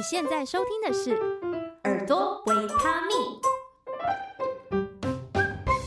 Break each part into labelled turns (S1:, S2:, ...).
S1: 你现在收听的是《耳朵维他命》，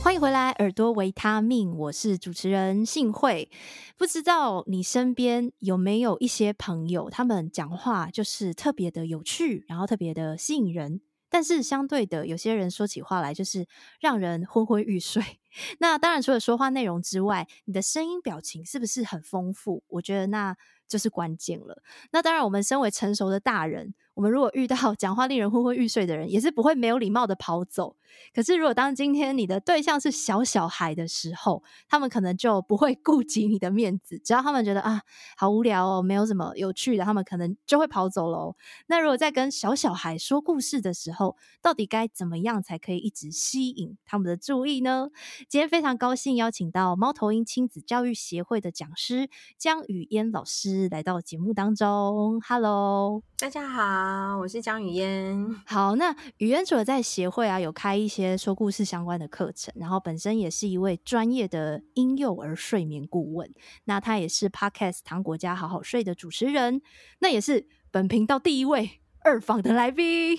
S1: 欢迎回来，《耳朵维他命》，我是主持人幸慧。不知道你身边有没有一些朋友，他们讲话就是特别的有趣，然后特别的吸引人。但是相对的，有些人说起话来就是让人昏昏欲睡。那当然，除了说话内容之外，你的声音表情是不是很丰富？我觉得那就是关键了。那当然，我们身为成熟的大人。我们如果遇到 讲话令人昏昏欲睡的人，也是不会没有礼貌的跑走。可是，如果当今天你的对象是小小孩的时候，他们可能就不会顾及你的面子。只要他们觉得啊，好无聊哦，没有什么有趣的，他们可能就会跑走喽。那如果在跟小小孩说故事的时候，到底该怎么样才可以一直吸引他们的注意呢？今天非常高兴邀请到猫头鹰亲子教育协会的讲师江雨嫣老师来到节目当中。Hello，
S2: 大家好。好，我是江雨嫣。
S1: 好，那语嫣除了在协会啊有开一些说故事相关的课程，然后本身也是一位专业的婴幼儿睡眠顾问。那他也是 Podcast 糖果家好好睡的主持人，那也是本频道第一位二访的来宾。耶、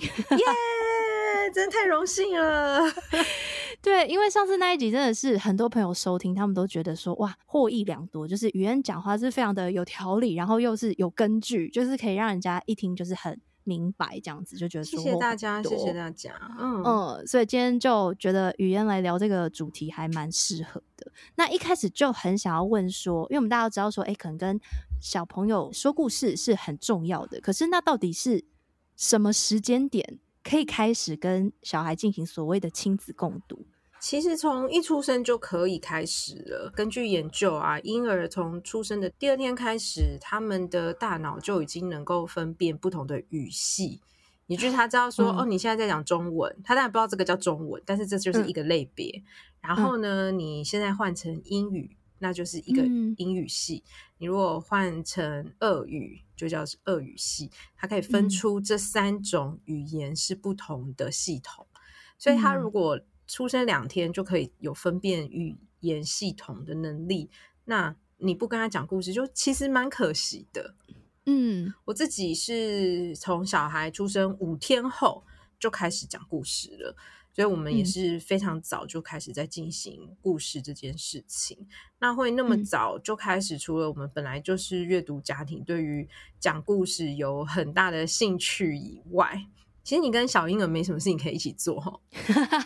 S2: 真的太荣幸了。
S1: 对，因为上次那一集真的是很多朋友收听，他们都觉得说哇获益良多，就是语言讲话是非常的有条理，然后又是有根据，就是可以让人家一听就是很。明白这样子就觉得说，
S2: 谢谢大家，谢谢大家，嗯
S1: 嗯，所以今天就觉得语言来聊这个主题还蛮适合的。那一开始就很想要问说，因为我们大家都知道说，哎、欸，可能跟小朋友说故事是很重要的，可是那到底是什么时间点可以开始跟小孩进行所谓的亲子共读？
S2: 其实从一出生就可以开始了。根据研究啊，婴儿从出生的第二天开始，他们的大脑就已经能够分辨不同的语系。也就是他知道说，嗯、哦，你现在在讲中文，他当然不知道这个叫中文，但是这就是一个类别。嗯、然后呢，你现在换成英语，那就是一个英语系。嗯、你如果换成俄语，就叫俄语系。它可以分出这三种语言是不同的系统。嗯、所以，他如果出生两天就可以有分辨语言系统的能力，那你不跟他讲故事，就其实蛮可惜的。嗯，我自己是从小孩出生五天后就开始讲故事了，所以我们也是非常早就开始在进行故事这件事情。嗯、那会那么早就开始，除了我们本来就是阅读家庭，对于讲故事有很大的兴趣以外。其实你跟小婴儿没什么事情可以一起做哈，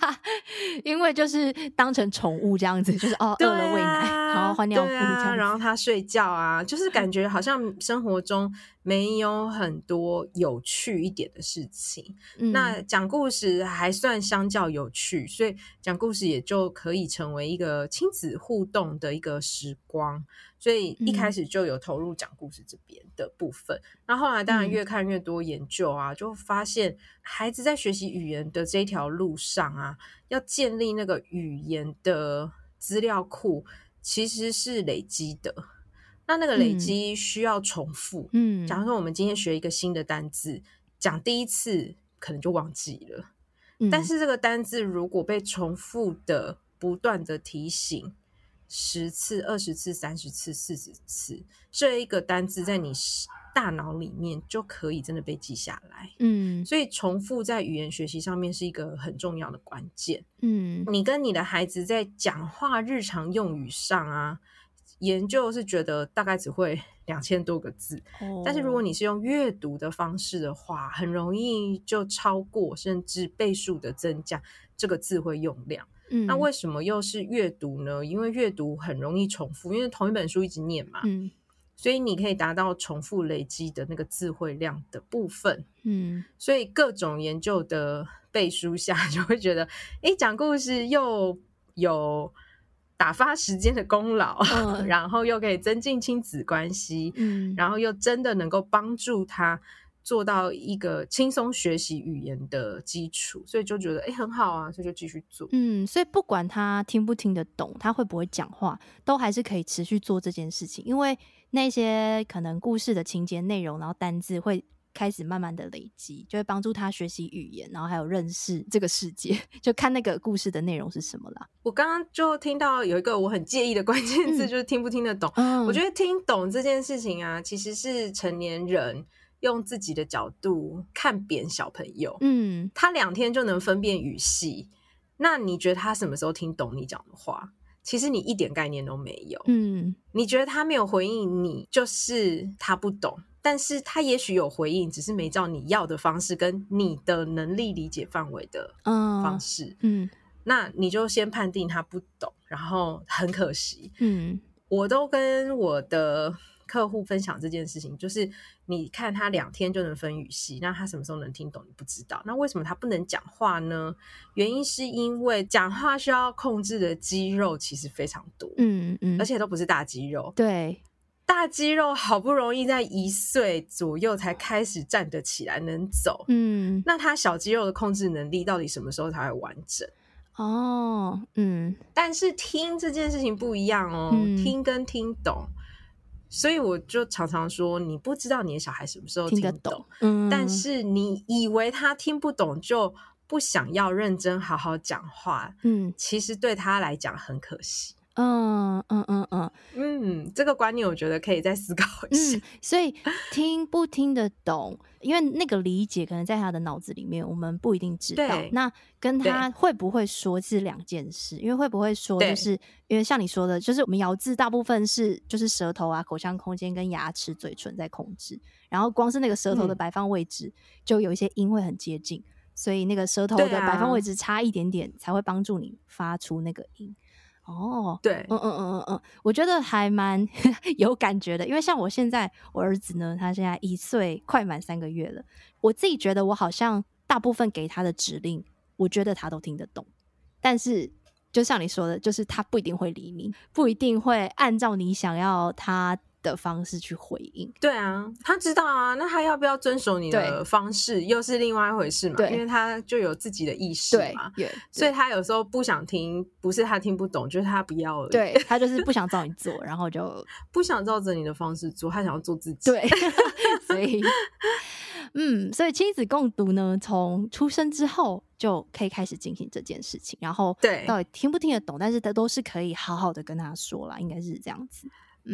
S1: 因为就是当成宠物这样子，就是哦饿了喂奶，然后换尿布，
S2: 然后他睡觉啊，就是感觉好像生活中没有很多有趣一点的事情。嗯、那讲故事还算相较有趣，所以讲故事也就可以成为一个亲子互动的一个时光。所以一开始就有投入讲故事这边的部分，那、嗯、后，后来当然越看越多研究啊，嗯、就发现孩子在学习语言的这条路上啊，要建立那个语言的资料库，其实是累积的。那那个累积需要重复，嗯，假如说我们今天学一个新的单字，讲第一次可能就忘记了，嗯、但是这个单字如果被重复的不断的提醒。十次、二十次、三十次、四十次，这一个单字在你大脑里面就可以真的被记下来。嗯，所以重复在语言学习上面是一个很重要的关键。嗯，你跟你的孩子在讲话日常用语上啊，研究是觉得大概只会 两千多个字，哦，但是如果你是用阅读的方式的话，很容易就超过甚至倍数的增加这个字会用量。嗯，那为什么又是阅读呢？因为阅读很容易重复，因为同一本书一直念嘛，嗯，所以你可以达到重复累积的那个智慧量的部分，嗯，所以各种研究的背书下，就会觉得，诶，讲故事又有打发时间的功劳，嗯，然后又可以增进亲子关系，嗯，然后又真的能够帮助他。做到一个轻松学习语言的基础，所以就觉得哎，很好啊，所以就继续做。
S1: 嗯，所以不管他听不听得懂，他会不会讲话，都还是可以持续做这件事情。因为那些可能故事的情节内容，然后单字会开始慢慢的累积，就会帮助他学习语言，然后还有认识这个世界。就看那个故事的内容是什么啦。
S2: 我刚刚就听到有一个我很介意的关键字，嗯、就是听不听得懂。嗯、我觉得听懂这件事情啊，其实是成年人。用自己的角度看扁小朋友。
S1: 嗯，
S2: 他两天就能分辨语系，那你觉得他什么时候听懂你讲的话？其实你一点概念都没有。
S1: 嗯，
S2: 你觉得他没有回应你，就是他不懂。但是他也许有回应，只是没照你要的方式，跟你的能力理解范围的方式。
S1: 嗯，嗯，
S2: 那你就先判定他不懂，然后很可惜。
S1: 嗯，
S2: 我都跟我的客户分享这件事情，就是你看他两天就能分语系，那他什么时候能听懂？你不知道。那为什么他不能讲话呢？原因是因为讲话需要控制的肌肉其实非常多，
S1: 嗯嗯，
S2: 而且都不是大肌肉。
S1: 对。
S2: 大肌肉好不容易在一岁左右才开始站得起来，能走。
S1: 嗯，
S2: 那他小肌肉的控制能力到底什么时候才会完整？
S1: 哦，嗯。
S2: 但是听这件事情不一样哦，嗯、听跟听懂。所以我就常常说，你不知道你的小孩什么时候听懂，得懂，嗯，但是你以为他听不懂就不想要认真好好讲话，
S1: 嗯，
S2: 其实对他来讲很可惜。
S1: 嗯嗯嗯嗯
S2: 嗯，这个观念我觉得可以再思考一下。
S1: 嗯，所以听不听得懂，因为那个理解可能在他的脑子里面，我们不一定知道。那跟他会不会说是两件事，因为会不会说，就是因为像你说的，就是我们咬字大部分是就是舌头啊、口腔空间跟牙齿、嘴唇在控制，然后光是那个舌头的摆放位置，就有一些音会很接近，嗯，所以那个舌头的摆放位置差一点点，才会帮助你发出那个音。哦，
S2: 对，
S1: 嗯嗯嗯嗯嗯，我觉得还蛮 有感觉的，因为像我现在我儿子呢，他现在一岁快满三个月了，我自己觉得我好像大部分给他的指令，我觉得他都听得懂，但是就像你说的，就是他不一定会理你，不一定会按照你想要他的方式去回应，
S2: 对啊，他知道啊，那他要不要遵守你的方式，又是另外一回事嘛。对，因为他就有自己的意识嘛。
S1: 对，
S2: 所以他有时候不想听，不是他听不懂，就是他不要而已。
S1: 对，他就是不 想照你做，然后就
S2: 不想照着你的方式做，他想要做自己。
S1: 对，所以，嗯，所以亲子共读呢，从出生之后就可以开始进行这件事情，然后对，到底听不听得懂，但是他都是可以好好的跟他说啦，应该是这样子。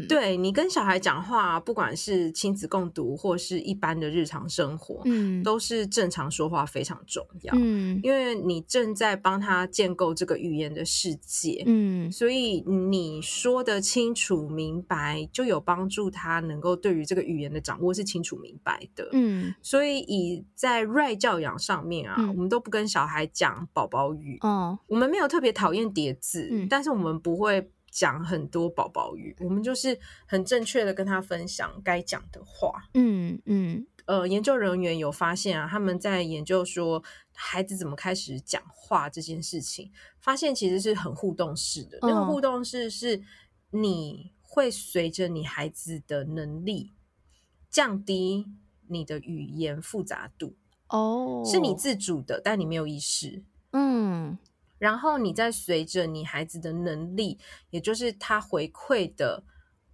S2: 对，你跟小孩讲话，不管是亲子共读或是一般的日常生活，嗯，都是正常说话非常重要，嗯，因为你正在帮他建构这个语言的世界，嗯，所以你说的清楚明白，就有帮助他能够对于这个语言的掌握是清楚明白的，嗯，所以以在 Right 教养上面啊，嗯，我们都不跟小孩讲宝宝语，哦，我们没有特别讨厌叠字，嗯，但是我们不会。讲很多宝宝语，我们就是很正确的跟他分享该讲的话。
S1: 嗯嗯，
S2: 呃，研究人员有发现啊，他们在研究说孩子怎么开始讲话这件事情，发现其实是很互动式的。哦、那个互动式是你会随着你孩子的能力降低你的语言复杂度。
S1: 哦，
S2: 是你自主的，但你没有意识。
S1: 嗯。
S2: 然后你再随着你孩子的能力，也就是他回馈的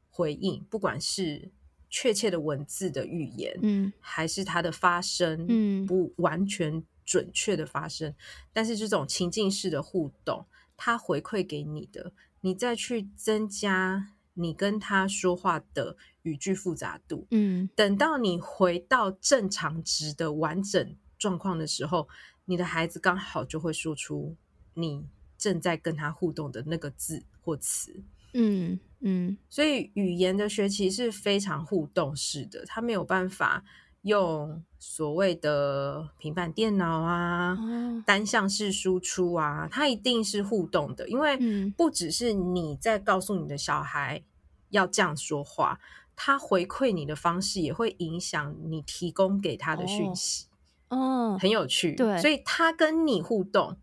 S2: 回应，不管是确切的文字的语言，嗯，还是他的发声，嗯，不完全准确的发声，但是这种情境式的互动，他回馈给你的，你再去增加你跟他说话的语句复杂度，嗯，等到你回到正常值的完整状况的时候，你的孩子刚好就会说出。你正在跟他互动的那个字或词，
S1: 嗯嗯，
S2: 所以语言的学习是非常互动式的，他没有办法用所谓的平板电脑啊、哦、单向式输出啊，它一定是互动的，因为不只是你在告诉你的小孩要这样说话，他回馈你的方式也会影响你提供给他的讯息，
S1: 哦，
S2: 很有趣，
S1: 对，
S2: 所以他跟你互动。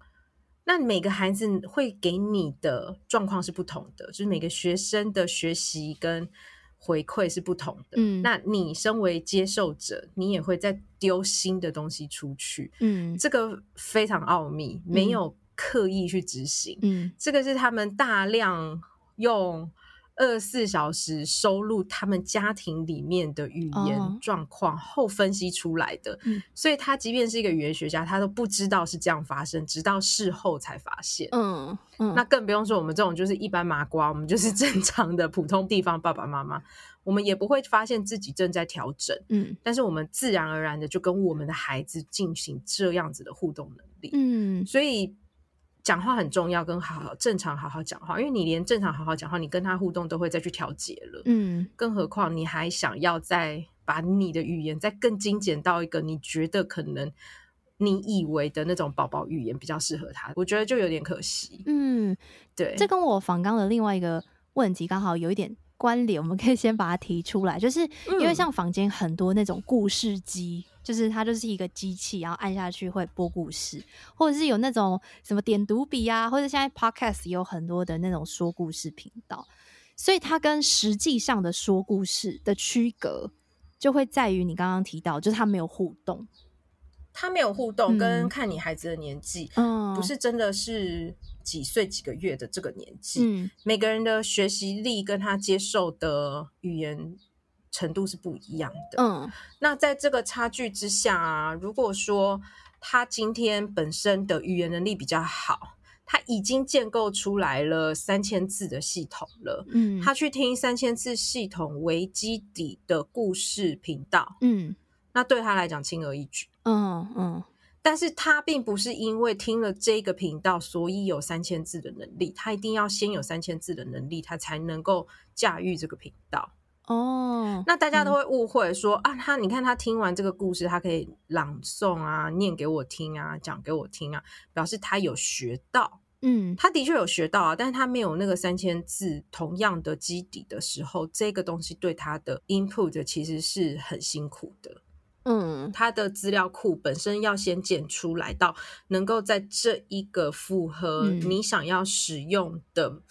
S2: 那每个孩子会给你的状况是不同的，就是每个学生的学习跟回馈是不同的。嗯，那你身为接受者，你也会再丢新的东西出去。嗯，这个非常奥秘，没有刻意去执行。嗯，这个是他们大量用二十四小时收录他们家庭里面的语言状况后分析出来的。所以他即便是一个语言学家，他都不知道是这样发生，直到事后才发现。嗯嗯，那更不用说我们这种就是一般麻瓜，我们就是正常的普通地方爸爸妈妈，我们也不会发现自己正在调整。嗯，但是我们自然而然的就跟我们的孩子进行这样子的互动能力。嗯，所以。讲话很重要，跟好好正常好好讲话，因为你连正常好好讲话，你跟他互动都会再去调节了，嗯，更何况你还想要再把你的语言再更精简到一个你觉得可能你以为的那种宝宝语言比较适合他，我觉得就有点可惜，嗯，对，
S1: 这跟我访刚的另外一个问题刚好有一点关联，我们可以先把它提出来，就是因为像房间很多那种故事机。就是它就是一个机器，然后按下去会播故事，或者是有那种什么点读笔啊，或者现在 Podcast 有很多的那种说故事频道，所以它跟实际上的说故事的区隔就会在于你刚刚提到，就是它没有互动，
S2: 它没有互动，跟看你孩子的年纪，嗯，不是真的是几岁几个月的这个年纪，嗯，每个人的学习力跟他接受的语言。程度是不一样的。嗯，那在这个差距之下啊，如果说他今天本身的语言能力比较好，他已经建构出来了三千字的系统了。嗯，他去听三千字系统为基底的故事频道。嗯，那对他来讲轻而易举。嗯嗯，但是他并不是因为听了这个频道，所以有三千字的能力。他一定要先有三千字的能力，他才能够驾驭这个频道。哦，oh, 那大家都会误会说、嗯、啊，他你看他听完这个故事，他可以朗诵啊，念给我听啊，讲给我听啊，表示他有学到。嗯，他的确有学到啊，但是他没有那个三千字同样的基底的时候，这个东西对他的 input 其实是很辛苦的。嗯，他的资料库本身要先建出来到能够在这一个符合你想要使用的。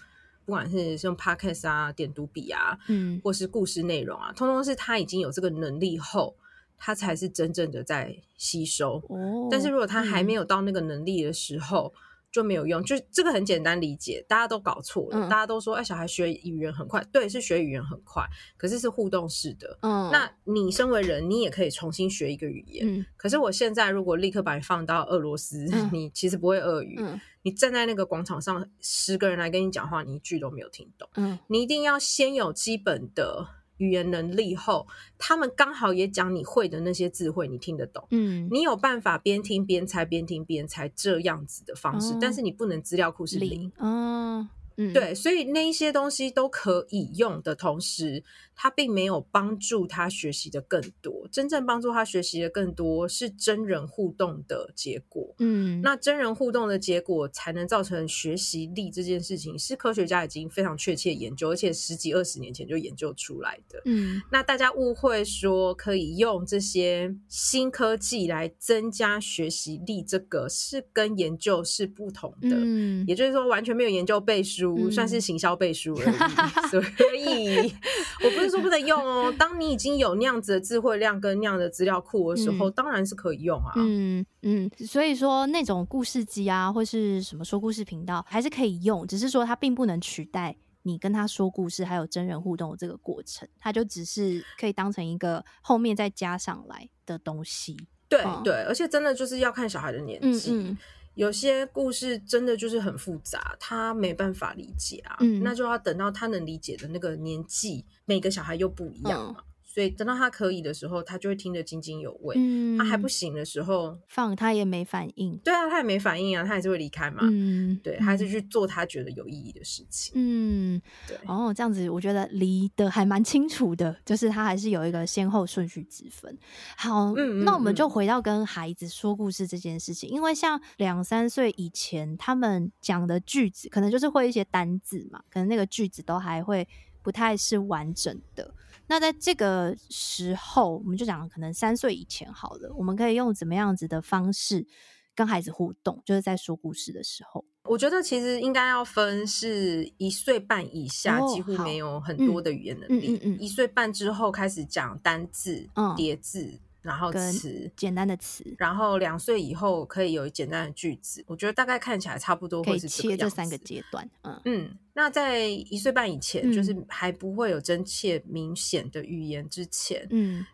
S2: 不管是用 Podcast 啊、点读笔啊，嗯，或是故事内容啊，通通是他已经有这个能力后，他才是真正的在吸收。哦，但是如果他还没有到那个能力的时候，嗯就没有用，就这个很简单理解，大家都搞错了。嗯、大家都说，哎，小孩学语言很快，对，是学语言很快，可是是互动式的。嗯，那你身为人，你也可以重新学一个语言。嗯，可是我现在如果立刻把你放到俄罗斯，嗯、你其实不会俄语。嗯，你站在那个广场上，十个人来跟你讲话，你一句都没有听懂。嗯，你一定要先有基本的。语言能力后，他们刚好也讲你会的那些智慧，你听得懂。嗯，你有办法边听边猜，边听边猜这样子的方式，哦、但是你不能资料库是零。哦嗯，对，所以那一些东西都可以用的同时，它并没有帮助他学习的更多。真正帮助他学习的更多是真人互动的结果。嗯，那真人互动的结果才能造成学习力这件事情，是科学家已经非常确切研究，而且十几二十年前就研究出来的。嗯，那大家误会说可以用这些新科技来增加学习力，这个是跟研究是不同的。嗯，也就是说完全没有研究背书。算是行销背书而已，所以 我不是说不能用哦。当你已经有那样子的智慧量跟那样的资料库的时候，嗯、当然是可以用啊。嗯
S1: 嗯，所以说那种故事机啊，或是什么说故事频道，还是可以用，只是说它并不能取代你跟他说故事还有真人互动的这个过程，它就只是可以当成一个后面再加上来的东西。
S2: 对、嗯、对，而且真的就是要看小孩的年纪。嗯嗯有些故事真的就是很复杂，他没办法理解啊，嗯、那就要等到他能理解的那个年纪，每个小孩又不一样嘛。嗯所以等到他可以的时候，他就会听得津津有味。嗯，他还不行的时候，
S1: 放他也没反应。
S2: 对啊，他也没反应啊，他还是会离开嘛。嗯，对，他还是去做他觉得有意义的事情。嗯，对。
S1: 哦，这样子我觉得离得还蛮清楚的，就是他还是有一个先后顺序之分。好，嗯，那我们就回到跟孩子说故事这件事情，因为像两三岁以前，他们讲的句子可能就是会一些单字嘛，可能那个句子都还会不太是完整的。那在这个时候，我们就讲可能三岁以前好了，我们可以用怎么样子的方式跟孩子互动？就是在说故事的时候，
S2: 我觉得其实应该要分是一岁半以下，几乎没有很多的语言能力，一岁半之后开始讲单字、叠字。然后词
S1: 简单的词，
S2: 然后两岁以后可以有简单的句子。我觉得大概看起来差不多会是这
S1: 切这三个阶段。嗯
S2: 嗯，那在一岁半以前，就是还不会有真切明显的语言之前，
S1: 嗯。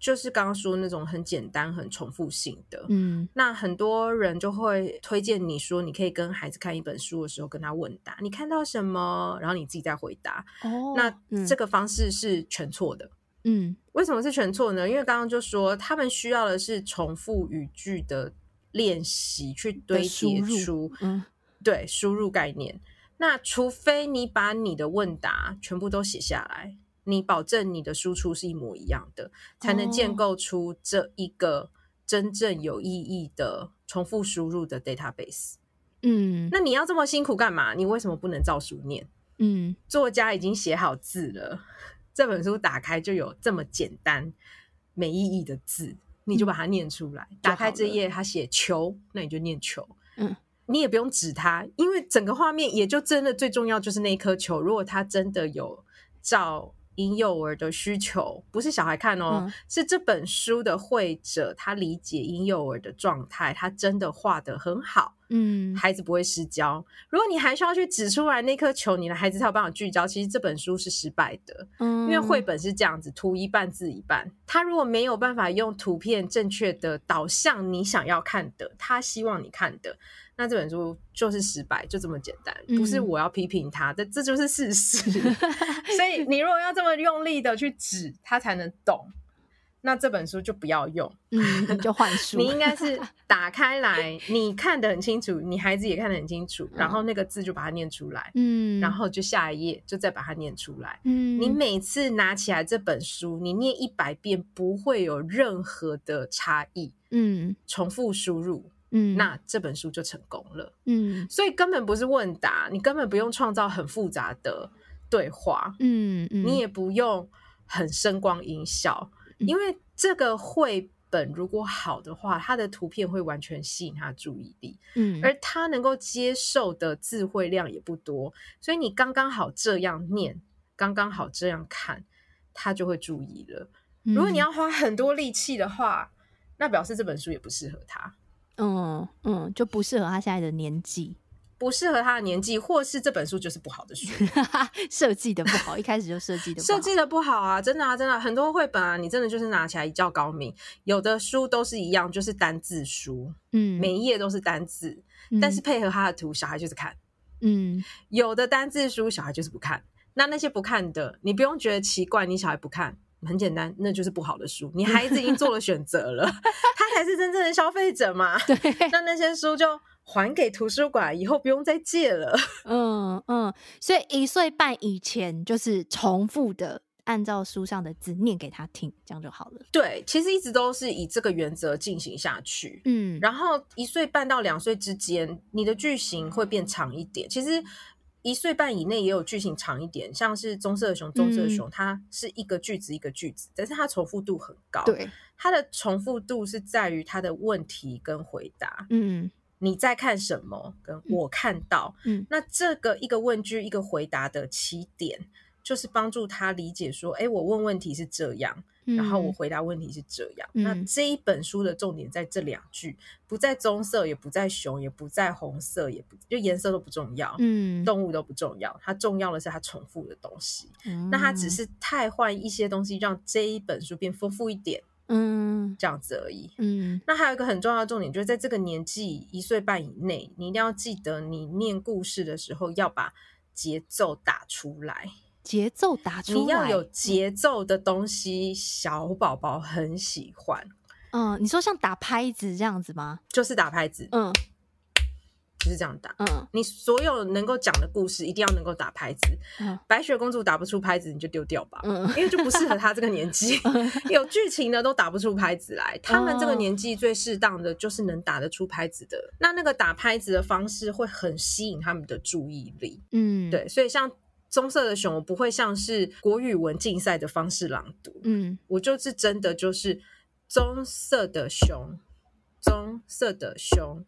S2: 就是刚刚说那种很简单、很重复性的，
S1: 嗯，
S2: 那很多人就会推荐你说，你可以跟孩子看一本书的时候，跟他问答，你看到什么，然后你自己再回答。
S1: 哦，
S2: 那这个方式是全错的。
S1: 嗯，
S2: 为什么是全错呢？因为刚刚就说他们需要的是重复语句的练习，去堆叠出，
S1: 嗯，
S2: 对，输入概念。那除非你把你的问答全部都写下来。你保证你的输出是一模一样的，才能建构出这一个真正有意义的重复输入的 database。
S1: 嗯，
S2: 那你要这么辛苦干嘛？你为什么不能照书念？
S1: 嗯，
S2: 作家已经写好字了，这本书打开就有这么简单没意义的字，你就把它念出来。嗯，打开这页，他写球，那你就念球。
S1: 嗯，
S2: 你也不用指它，因为整个画面也就真的最重要就是那一颗球。如果他真的有照。婴幼儿的需求不是小孩看哦，嗯、是这本书的绘者他理解婴幼儿的状态，他真的画得很好，
S1: 嗯，
S2: 孩子不会失焦。如果你还需要去指出来那颗球，你的孩子才有办法聚焦。其实这本书是失败的，
S1: 嗯，
S2: 因为绘本是这样子，图一半字一半。他如果没有办法用图片正确的导向你想要看的，他希望你看的。那这本书就是失败，就这么简单，不是我要批评他，这、嗯、这就是事实。所以你如果要这么用力的去指，他才能懂，那这本书就不要用，
S1: 嗯，你就换书。
S2: 你应该是打开来，你看得很清楚，你孩子也看得很清楚，然后那个字就把它念出来，
S1: 嗯，
S2: 然后就下一页就再把它念出来，
S1: 嗯，
S2: 你每次拿起来这本书，你念一百遍不会有任何的差异，
S1: 嗯，
S2: 重复输入。
S1: 嗯，
S2: 那这本书就成功了。
S1: 嗯，
S2: 所以根本不是问答，你根本不用创造很复杂的对话。
S1: 嗯嗯，
S2: 你也不用很声光音效，
S1: 嗯，
S2: 因为这个绘本如果好的话，它的图片会完全吸引他注意力。
S1: 嗯，
S2: 而他能够接受的智慧量也不多，所以你刚刚好这样念，刚刚好这样看，他就会注意了。如果你要花很多力气的话，那表示这本书也不适合他。
S1: 嗯嗯，就不适合他现在的年纪，
S2: 不适合他的年纪，或是这本书就是不好的书，
S1: 设计的不好，一开始就设计的
S2: 设计的不好啊！真的啊，真的，很多绘本啊，你真的就是拿起来一较高明。有的书都是一样，就是单字书，
S1: 嗯，
S2: 每一页都是单字，嗯，但是配合他的图，小孩就是看，
S1: 嗯，有
S2: 的单字书小孩就是不看，那那些不看的，你不用觉得奇怪，你小孩不看。很简单，那就是不好的书。你孩子已经做了选择了，他才是真正的消费者嘛。
S1: 对，
S2: 那那些书就还给图书馆，以后不用再借了。
S1: 嗯嗯，所以一岁半以前就是重复的按照书上的字念给他听，这样就好了。
S2: 对，其实一直都是以这个原则进行下去。
S1: 嗯，
S2: 然后一岁半到两岁之间，你的句型会变长一点。其实。一岁半以内也有句型长一点，像是棕色的熊，棕色的熊，它是一个句子一个句子，但是它重复度很高。
S1: 对，
S2: 它的重复度是在于它的问题跟回答。
S1: 嗯，
S2: 你在看什么？跟我看到。
S1: 嗯，
S2: 那这个一个问句一个回答的起点，就是帮助他理解说，哎，我问问题是这样。然后我回答问题是这样，
S1: 嗯，
S2: 那这一本书的重点在这两句，不在棕色，也不在熊，也不在红色，也不就颜色都不重要，
S1: 嗯，
S2: 动物都不重要，它重要的是它重复的东西，
S1: 嗯，
S2: 那它只是太换一些东西，让这一本书变丰富一点，
S1: 嗯，
S2: 这样子而已，
S1: 嗯，
S2: 那还有一个很重要的重点，就是在这个年纪一岁半以内，你一定要记得，你念故事的时候要把节奏打出来。
S1: 节奏打出来，
S2: 你要有节奏的东西，小宝宝很喜欢。
S1: 嗯，你说像打拍子这样子吗？
S2: 就是打拍子，
S1: 嗯，
S2: 就是这样打。
S1: 嗯，
S2: 你所有能够讲的故事，一定要能够打拍子。
S1: 嗯，
S2: 白雪公主打不出拍子，你就丢掉吧。
S1: 嗯，
S2: 因为就不适合她这个年纪。有剧情的都打不出拍子来，他们这个年纪最适当的就是能打得出拍子的。那那个打拍子的方式会很吸引他们的注意力。
S1: 嗯，
S2: 对，所以像。棕色的熊，我不会像是国语文竞赛的方式朗读，
S1: 嗯，
S2: 我就是真的就是棕色的熊，棕色的熊，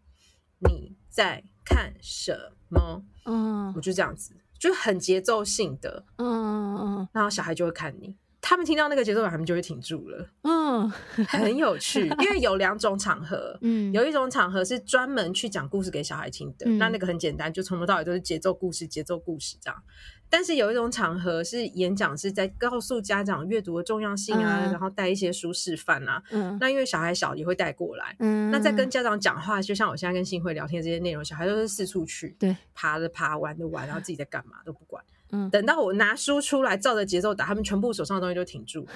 S2: 你在看什么？
S1: 嗯，
S2: 我就这样子，就很节奏性的，
S1: 嗯嗯嗯，
S2: 然后小孩就会看你。他们听到那个节奏感，他们就会停住了。嗯，很有趣，因为有两种场合，嗯，有一种场合是专门去讲故事给小孩听的，嗯、那那个很简单，就从头到尾都是节奏故事，节奏故事这样。但是有一种场合是演讲，是在告诉家长阅读的重要性啊，嗯、然后带一些书示范啊。嗯，那因为小孩小也会带过来。嗯，那在跟家长讲话，就像我现在跟新慧聊天这些内容，小孩都是四处去，对，爬的爬，玩的玩，然后自己在干嘛都不管。嗯，等到我拿书出来，照着节奏打，他们全部手上的东西就停住，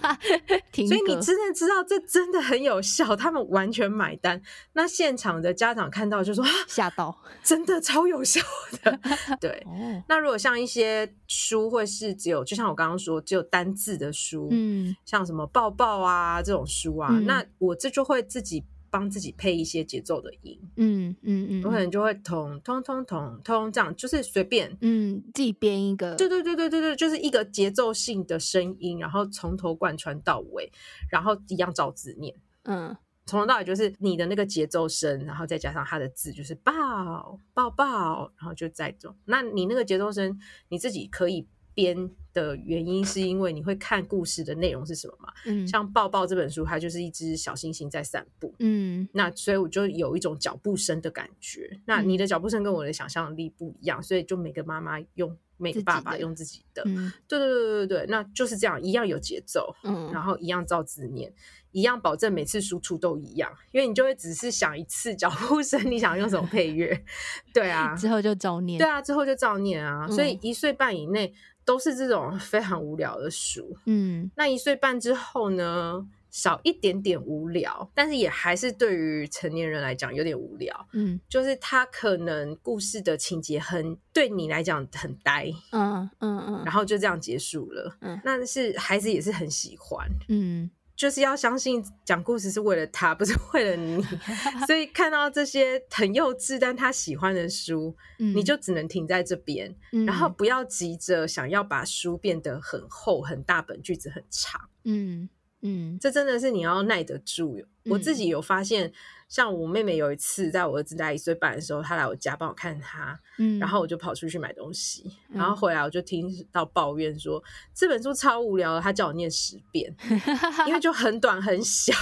S2: 停。所以你真的知道，这真的很有效，他们完全买单。那现场的家长看到就说：“ 吓到，真的超有效的。”对。那如果像一些书，会是只有，就像我刚刚说，只有单字的书，嗯，像什么抱抱啊这种书啊，嗯、那我这就会自己。帮自己配一些节奏的音，嗯嗯嗯，我可能就会通通通通通这样，就是随便，嗯，自己编一个，对对对对对对，就是一个节奏性的声音，然后从头贯穿到尾，然后一样照字念，嗯，从头到尾就是你的那个节奏声，然后再加上它的字，就是抱抱抱，然后就再走。那你那个节奏声，你自己可以。编的原因是因为你会看故事的内容是什么嘛？嗯，像《抱抱》这本书，它就是一只小星星在散步。嗯，那所以我就有一种脚步声的感觉。那你的脚步声跟我的想象力不一样，所以就每个妈妈用，每个爸爸用自己的。嗯，对对对对对，那就是这样，一样有节奏，嗯，然后一样照字念，一样保证每次输出都一样，因为你就会只是想一次脚步声，你想用什么配乐？对啊，之后就照念。对啊，之后就照念啊。所以一岁半以内。都是这种非常无聊的书，嗯，那一岁半之后呢，少一点点无聊，但是也还是对于成年人来讲有点无聊，嗯，就是他可能故事的情节很对你来讲很呆，嗯嗯嗯，然后就这样结束了，嗯，那是孩子也是很喜欢，嗯。就是要相信讲故事是为了他，不是为了你。所以看到这些很幼稚但他喜欢的书，嗯、你就只能停在这边，嗯、然后不要急着想要把书变得很厚、很大本，句子很长。嗯嗯，这真的是你要耐得住。我自己有发现。像我妹妹有一次，在我儿子大概一岁半的时候，她来我家帮我看他，嗯，然后我就跑出去买东西，嗯、然后回来我就听到抱怨说、嗯、这本书超无聊的，她叫我念十遍，因为就很短很小。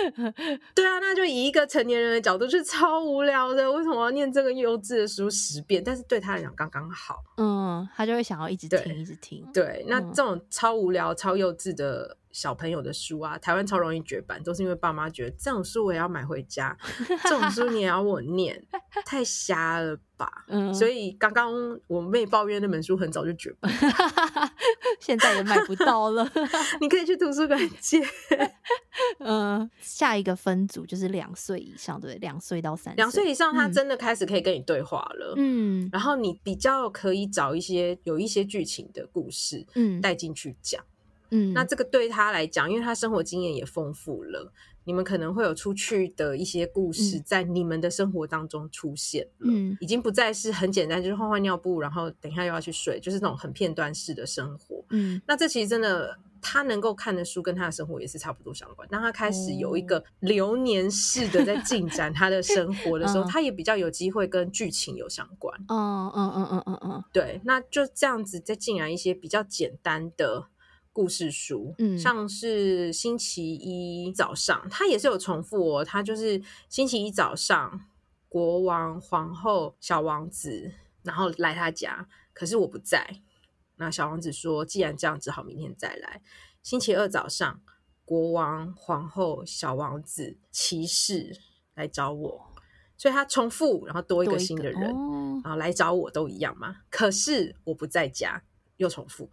S2: 对啊，那就以一个成年人的角度是超无聊的，为什么要念这个幼稚的书十遍？但是对她来讲刚刚好，嗯，她就会想要一直听一直听。对，那这种超无聊、超幼稚的。小朋友的书啊，台湾超容易绝版，都是因为爸妈觉得这种书我也要买回家，这种书你也要我念，太瞎了吧？嗯，所以刚刚我妹抱怨那本书很早就绝版，现在也买不到了。你可以去图书馆借。嗯，下一个分组就是两岁以上，对，两岁到三岁，两岁以上他真的开始可以跟你对话了。嗯，然后你比较可以找一些有一些剧情的故事，嗯，带进去讲。嗯，那这个对他来讲，因为他生活经验也丰富了，你们可能会有出去的一些故事在你们的生活当中出现。嗯，已经不再是很简单，就是换换尿布，然后等一下又要去睡，就是那种很片段式的生活。嗯，那这其实真的，他能够看的书跟他的生活也是差不多相关。当他开始有一个流年式的在进展他的生活的时候，他也比较有机会跟剧情有相关。嗯嗯嗯嗯嗯嗯，对，那就这样子再进来一些比较简单的。故事书，嗯，像是星期一早上，它也是有重复哦。它就是星期一早上，国王、皇后、小王子，然后来他家，可是我不在。那小王子说：“既然这样，只好明天再来。”星期二早上，国王、皇后、小王子、骑士来找我，所以他重复，然后多一个新的人，哦，然后来找我都一样嘛。可是我不在家，又重复。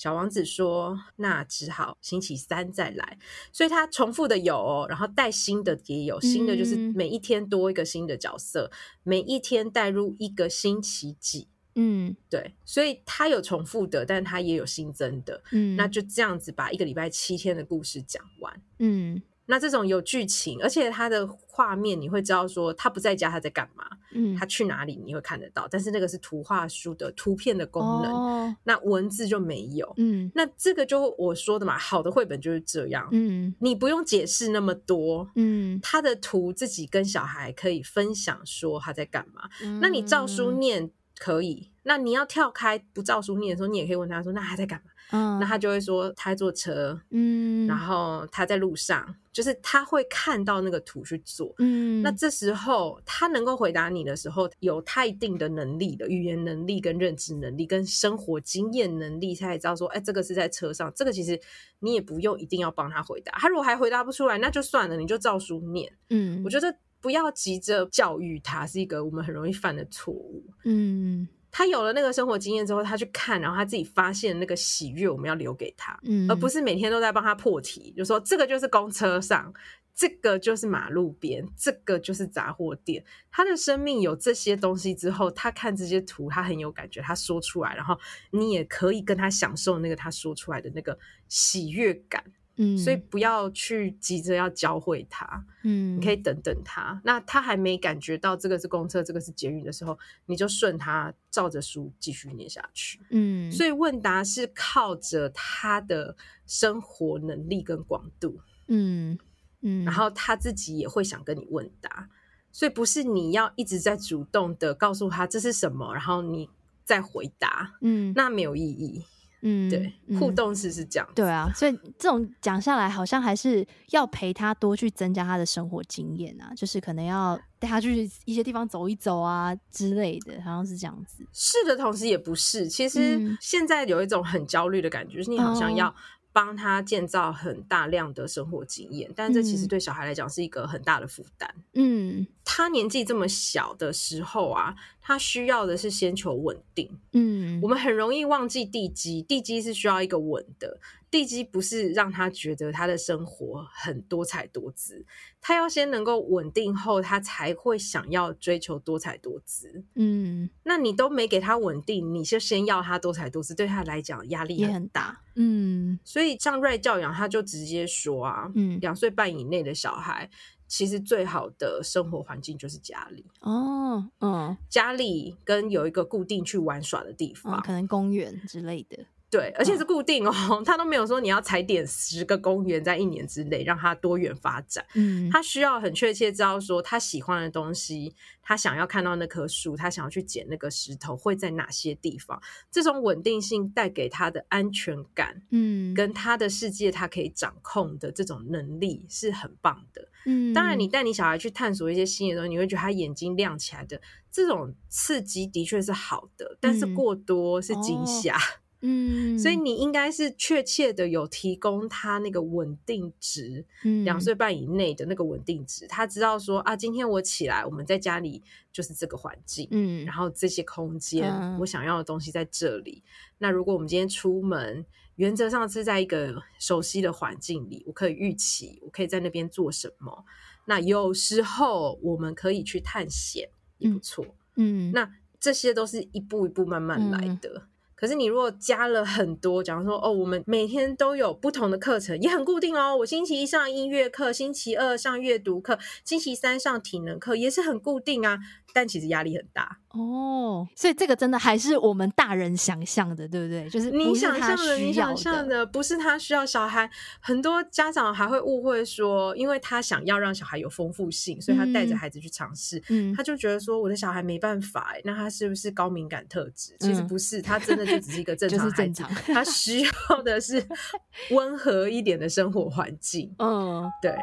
S2: 小王子说：“那只好星期三再来。”所以他重复的有哦，然后带新的也有新的，就是每一天多一个新的角色，嗯、每一天带入一个星期几。嗯，对，所以他有重复的，但他也有新增的。嗯，那就这样子把一个礼拜七天的故事讲完。嗯。那这种有剧情，而且它的画面你会知道说他不在家，他在干嘛？嗯，他去哪里你会看得到。但是那个是图画书的图片的功能，哦、那文字就没有。嗯，那这个就我说的嘛，好的绘本就是这样。嗯，你不用解释那么多。嗯，他的图自己跟小孩可以分享说他在干嘛。嗯、那你照书念。可以。那你要跳开不照书念的时候，你也可以问他说：“那他在干嘛？”嗯，那他就会说他在坐车，嗯，然后他在路上，就是他会看到那个图去做，嗯，那这时候他能够回答你的时候，有他一定的能力的语言能力、跟认知能力、跟生活经验能力，他才知道说，哎，这个是在车上，这个其实你也不用一定要帮他回答，他如果还回答不出来，那就算了，你就照书念，嗯，我觉得不要急着教育他，是一个我们很容易犯的错误，嗯。他有了那个生活经验之后，他去看，然后他自己发现那个喜悦，我们要留给他，嗯，而不是每天都在帮他破题，就说这个就是公车上，这个就是马路边，这个就是杂货店。他的生命有这些东西之后，他看这些图，他很有感觉，他说出来，然后你也可以跟他享受那个他说出来的那个喜悦感。嗯，所以不要去急着要教会他，嗯，你可以等等他。那他还没感觉到这个是公车，这个是捷运的时候，你就顺他照着书继续念下去。嗯，所以问答是靠着他的生活能力跟广度，嗯嗯，然后他自己也会想跟你问答，所以不是你要一直在主动的告诉他这是什么，然后你再回答，嗯，那没有意义。嗯，对，互动式是这样，
S1: 对啊，所以这种讲下来，好像还是要陪他多去增加他的生活经验啊，就是可能要带他去一些地方走一走啊之类的，好像是这样子。
S2: 是的，同时也不是，其实现在有一种很焦虑的感觉，就是你好像要帮他建造很大量的生活经验，但这其实对小孩来讲是一个很大的负担。嗯，他年纪这么小的时候啊。他需要的是先求稳定，嗯，我们很容易忘记地基，地基是需要一个稳的，地基不是让他觉得他的生活很多彩多姿，他要先能够稳定后，他才会想要追求多彩多姿，嗯，那你都没给他稳定，你就先要他多彩多姿，对他来讲压力很大，嗯，所以像 Rai 教养，他就直接说啊，嗯，两岁半以内的小孩。其实最好的生活环境就是家里。哦，嗯，家里跟有一个固定去玩耍的地方，
S1: 嗯、可能公园之类的。
S2: 对，而且是固定哦，嗯、他都没有说你要踩点十个公园在一年之内让他多元发展。嗯，他需要很确切知道说他喜欢的东西，他想要看到那棵树，他想要去捡那个石头会在哪些地方。这种稳定性带给他的安全感，嗯，跟他的世界他可以掌控的这种能力是很棒的。嗯，当然你带你小孩去探索一些新的东西，你会觉得他眼睛亮起来的这种刺激的确是好的，但是过多是惊吓。嗯哦嗯，所以你应该是确切的有提供他那个稳定值，嗯，两岁半以内的那个稳定值，他知道说啊，今天我起来，我们在家里就是这个环境，嗯，然后这些空间，嗯，我想要的东西在这里。那如果我们今天出门，原则上是在一个熟悉的环境里，我可以预期我可以在那边做什么。那有时候我们可以去探险，也不错，嗯，嗯，那这些都是一步一步慢慢来的。可是你如果加了很多，假如说哦，我们每天都有不同的课程，也很固定哦。我星期一上音乐课，星期二上阅读课，星期三上体能课，也是很固定啊。但其实压力很大
S1: 哦，所以这个真的还是我们大人想象的，对不对？就是
S2: 你想象的，你想象的不是他需要小孩。很多家长还会误会说，因为他想要让小孩有丰富性，所以他带着孩子去尝试。嗯，他就觉得说，我的小孩没办法，那他是不是高敏感特质？其实不是，他真的就只是一个 正常孩子，他需要的是 温和一点的生活环境。嗯，对。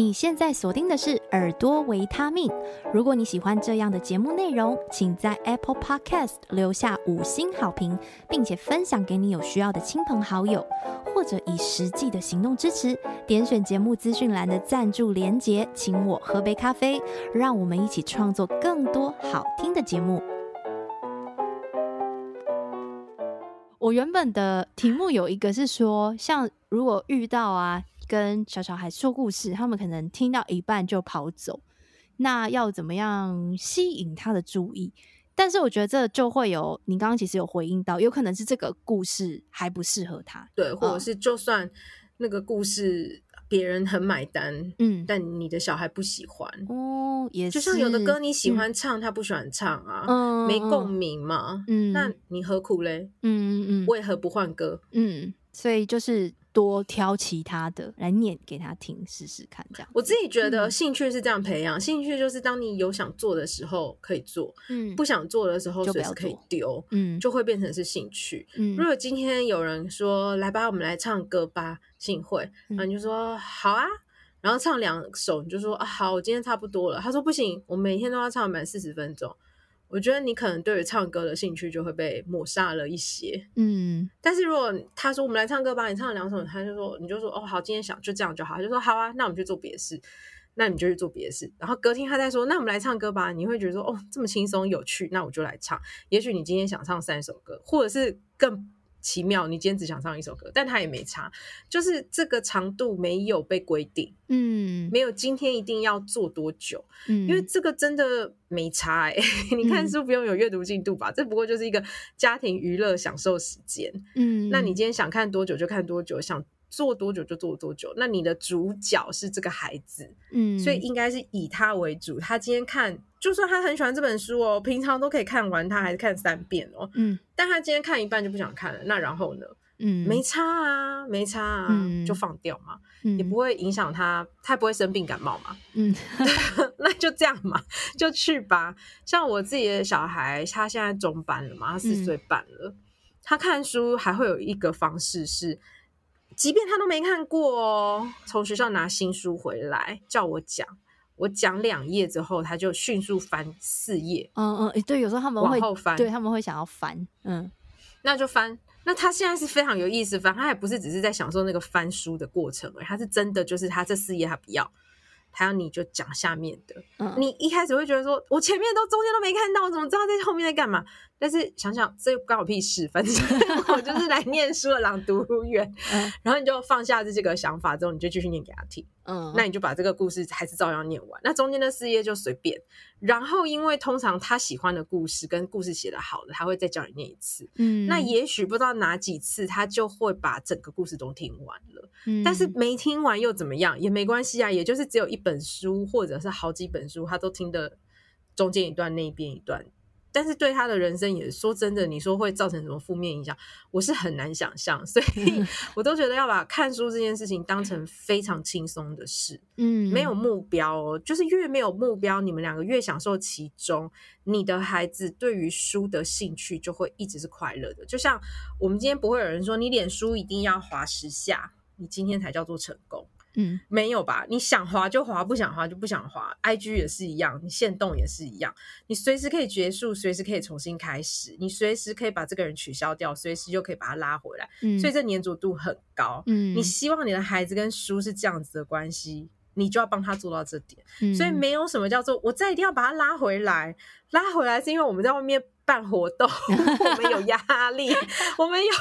S1: 你现在锁定的是耳朵维他命。如果你喜欢这样的节目内容，请在 Apple Podcast 留下五星好评，并且分享给你有需要的亲朋好友，或者以实际的行动支持。点选节目资讯栏的赞助连结，请我喝杯咖啡，让我们一起创作更多好听的节目。我原本的题目有一个是说，像如果遇到啊。跟小小孩说故事，他们可能听到一半就跑走，那要怎么样吸引他的注意？但是我觉得这就会有，你刚刚其实有回应到，有可能是这个故事还不适合他，
S2: 对，或者是就算那个故事别人很买单，嗯，但你的小孩不喜欢
S1: 哦，也是，
S2: 就像有的歌你喜欢唱，嗯、他不喜欢唱啊，嗯，没共鸣嘛，嗯，那你何苦嘞？嗯嗯嗯，为何不换歌？
S1: 嗯，所以就是。多挑其他的来念给他听试试看。这样，
S2: 我自己觉得兴趣是这样培养，嗯、兴趣就是当你有想做的时候可以做，嗯，不想做的时候随时可以丢，嗯，就会变成是兴趣。嗯，如果今天有人说来吧，我们来唱歌吧，幸会，然后你就说好啊。然后唱两首，你就说啊，好，我今天差不多了。他说不行，我每天都要唱满四十分钟。我觉得你可能对于唱歌的兴趣就会被抹杀了一些。嗯，但是如果他说我们来唱歌吧，你唱了两首，他就说你就说哦好，今天想就这样就好。他就说好啊，那我们去做别的事，那你就去做别的事。然后隔天他再说，那我们来唱歌吧，你会觉得说哦这么轻松有趣，那我就来唱。也许你今天想唱三首歌，或者是更。奇妙，你今天只想唱一首歌，但他也没差，就是这个长度没有被规定，嗯，没有今天一定要做多久，嗯，因为这个真的没差哎、欸。你看书不用有阅读进度吧？嗯、这不过就是一个家庭娱乐享受时间，嗯，那你今天想看多久就看多久，想。做多久就做多久，那你的主角是这个孩子，嗯，所以应该是以他为主。他今天看，就算他很喜欢这本书哦，平常都可以看完，他还是看三遍哦，嗯。但他今天看一半就不想看了，那然后呢？嗯，没差啊，没差啊，嗯、就放掉嘛，嗯、也不会影响他，他不会生病感冒嘛，嗯，那就这样嘛，就去吧。像我自己的小孩，他现在中班了嘛，他四岁半了，嗯、他看书还会有一个方式是。即便他都没看过哦，从学校拿新书回来叫我讲，我讲两页之后，他就迅速翻四页。嗯嗯，对，有时候他们会往后翻，对，他们会想要翻，嗯，那就翻。那他现在是非常有意思，翻，他也不是只是在享受那个翻书的过程而已，他是真的就是他这四页他不要。他要你就讲下面的，嗯、你一开始会觉得说，我前面都中间都没看到，我怎么知道在后面在干嘛？但是想想这关我屁事，反正 我就是来念书的朗读员。嗯、然后你就放下这个想法之后，你就继续念给他听。嗯，那你就把这个故事还是照样念完。那中间的四页就随便。然后因为通常他喜欢的故事跟故事写的好的，他会再叫你念一次。嗯，那也许不知道哪几次他就会把整个故事都听完了。嗯，但是没听完又怎么样？也没关系啊，也就是只有一本书或者是好几本书，他都听的中间一段那边一段。但是对他的人生也说真的，你说会造成什么负面影响，我是很难想象，所以 我都觉得要把看书这件事情当成非常轻松的事，嗯，没有目标哦，就是越没有目标，你们两个越享受其中，你的孩子对于书的兴趣就会一直是快乐的。就像我们今天不会有人说，你脸书一定要滑十下，你今天才叫做成功。嗯，没有吧？你想滑就滑，不想滑就不想滑。IG 也是一样，你限动也是一样，你随时可以结束，随时可以重新开始，你随时可以把这个人取消掉，随时就可以把他拉回来。嗯，所以这粘着度很高。嗯，你希望你的孩子跟书是这样子的关系，你就要帮他做到这点。嗯，所以没有什么叫做我再一定要把他拉回来，拉回来是因为我们在外面。办活动，我们有压力，我们有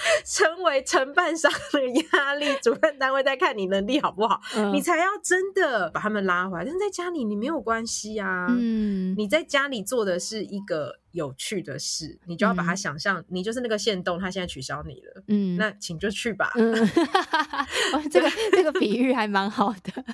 S2: 成为承办商的压力。主办单位在看你能力好不好，嗯、你才要真的把他们拉回来。但是在家里你没有关系啊，嗯，你在家里做的是一个有趣的事，你就要把它想象，嗯、你就是那个线动，他现在取消你了，嗯，那请就去吧。嗯、这个这个比喻还蛮好的。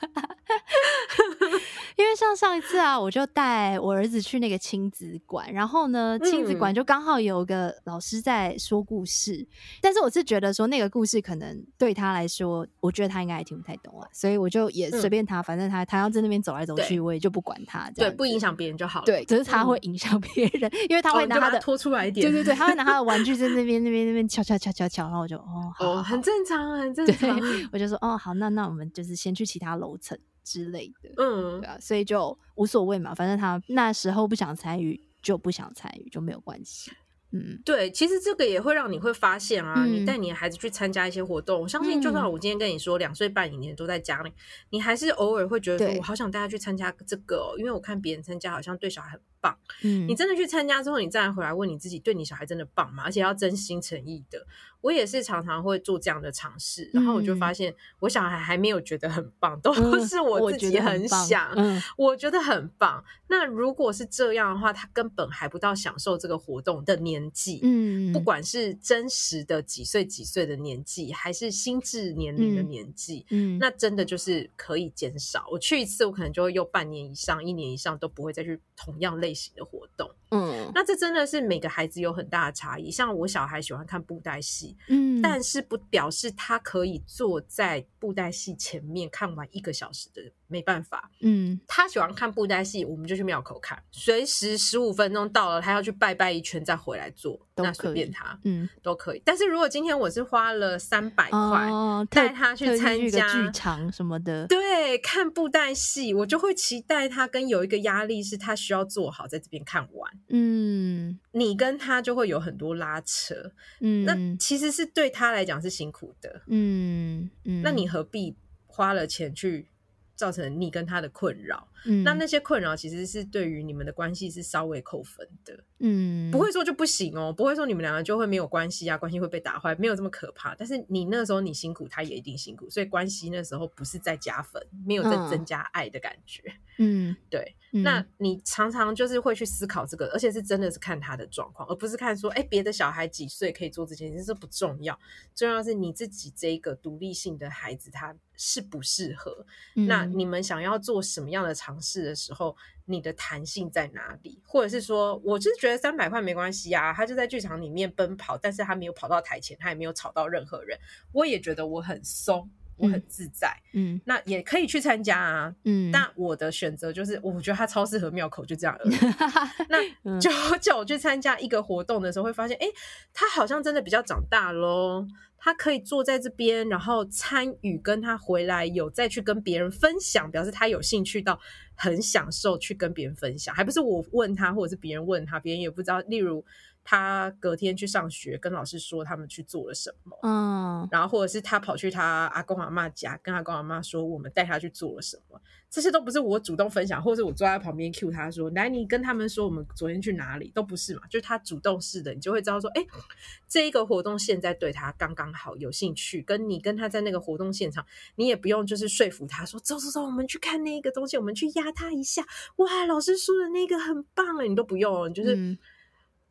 S1: 因为像上一次啊，我就带我儿子去那个亲子馆，然后呢，亲子馆就刚好有一个老师在说故事，嗯、但是我是觉得说那个故事可能对他来说，我觉得他应该也听不太懂啊，所以我就也随便他，嗯、反正他他要在那边走来走去，我也就不管他，对，不影响别人就好。了。对，只是他会影响别人，嗯、因为他会拿他的、拖出来一点，对对对，他会拿他的玩具 在那边那边那边敲敲敲敲敲，然后我就哦，
S2: 哦，很正常，很正常，
S1: 我就说哦，好，那那我们就是先去其他楼层。之类的，嗯，对啊，所以就无所谓嘛，反正他那时候不想参与，就不想参与，就没有关系。嗯，
S2: 对，其实这个也会让你会发现啊，嗯、你带你的孩子去参加一些活动，我相信就算我今天跟你说两岁半以年都在家里，嗯、你还是偶尔会觉得说，我好想带他去参加这个、哦，因为我看别人参加好像对小孩很棒。嗯，你真的去参加之后，你再回来问你自己，对你小孩真的棒吗？而且要真心诚意的。我也是常常会做这样的尝试，然后我就发现我小孩还没有觉得很棒，都是我自己很想，我觉得很棒。那如果是这样的话，他根本还不到享受这个活动的年纪，嗯，不管是真实的几岁几岁的年纪，还是心智年龄的年纪，嗯，那真的就是可以减少。我去一次，我可能就会用半年以上、一年以上都不会再去同样类型的活动，嗯。那这真的是每个孩子有很大的差异。像我小孩喜欢看布袋戏，
S1: 嗯，
S2: 但是不表示他可以坐在布袋戏前面看完一个小时的，没办法。
S1: 嗯，
S2: 他喜欢看布袋戏，我们就去庙口看，随时十五分钟到了，他要去拜拜一圈再回来做，那随便他，嗯，都可以。但是如果今天我是花了三百块带他去参加
S1: 剧场什么的，
S2: 对，看布袋戏，我就会期待他跟有一个压力是他需要做好在这边看完。
S1: 嗯，
S2: 你跟他就会有很多拉扯，
S1: 嗯，
S2: 那其实是对他来讲是辛苦的，
S1: 嗯嗯，
S2: 那你何必花了钱去造成你跟他的困扰？
S1: 嗯，
S2: 那那些困扰其实是对于你们的关系是稍微扣分的，
S1: 嗯，
S2: 不会说就不行哦，不会说你们两个就会没有关系啊，关系会被打坏，没有这么可怕。但是你那时候你辛苦，他也一定辛苦，所以关系那时候不是在加分，没有在增加爱的感觉。
S1: 嗯，
S2: 对。
S1: 嗯、
S2: 那你常常就是会去思考这个，而且是真的是看他的状况，而不是看说，哎，别的小孩几岁可以做这件事，这不重要，重要是你自己这一个独立性的孩子他适不适合。
S1: 嗯、
S2: 那你们想要做什么样的尝试的时候，你的弹性在哪里？或者是说，我就是觉得三百块没关系啊，他就在剧场里面奔跑，但是他没有跑到台前，他也没有吵到任何人，我也觉得我很松。我很自在，
S1: 嗯，
S2: 那也可以去参加啊，
S1: 嗯，
S2: 但我的选择就是，我觉得他超适合庙口，就这样而已。那就 叫我去参加一个活动的时候，会发现，哎、欸，他好像真的比较长大喽，他可以坐在这边，然后参与，跟他回来有再去跟别人分享，表示他有兴趣到很享受去跟别人分享，还不是我问他，或者是别人问他，别人也不知道，例如。他隔天去上学，跟老师说他们去做了什么，
S1: 嗯，
S2: 然后或者是他跑去他阿公阿妈家，跟阿公阿妈说我们带他去做了什么，这些都不是我主动分享，或者是我坐在旁边 cue 他说，来，你跟他们说我们昨天去哪里，都不是嘛，就是他主动式的，你就会知道说，哎，这一个活动现在对他刚刚好有兴趣，跟你跟他在那个活动现场，你也不用就是说服他说，走走走，我们去看那个东西，我们去压他一下，哇，老师说的那个很棒了，你都不用，你就是。嗯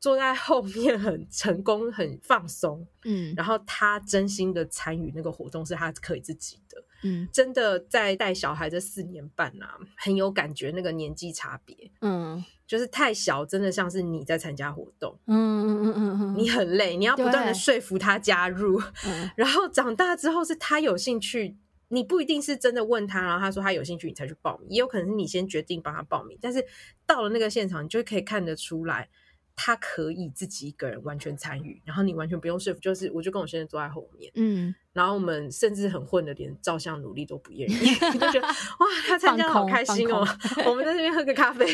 S2: 坐在后面很 成功，很放松，
S1: 嗯，
S2: 然后他真心的参与那个活动是他可以自己的，
S1: 嗯，
S2: 真的在带小孩这四年半啊，很有感觉那个年纪差别，
S1: 嗯，
S2: 就是太小，真的像是你在参加活动，
S1: 嗯嗯嗯嗯。嗯，
S2: 你很累，你要不断的说服他加入，
S1: 嗯，
S2: 然后长大之后是他有兴趣，你不一定是真的问他，然后他说他有兴趣，你才去报名，也有可能是你先决定帮他报名，但是到了那个现场，你就可以看得出来。他可以自己一个人完全参与，然后你完全不用说服，就是我就跟我先生坐在后面，
S1: 嗯，
S2: 然后我们甚至很混的，连照相努力都不愿意，就觉得 哇，他参加好开心哦，我们在这边喝个咖啡，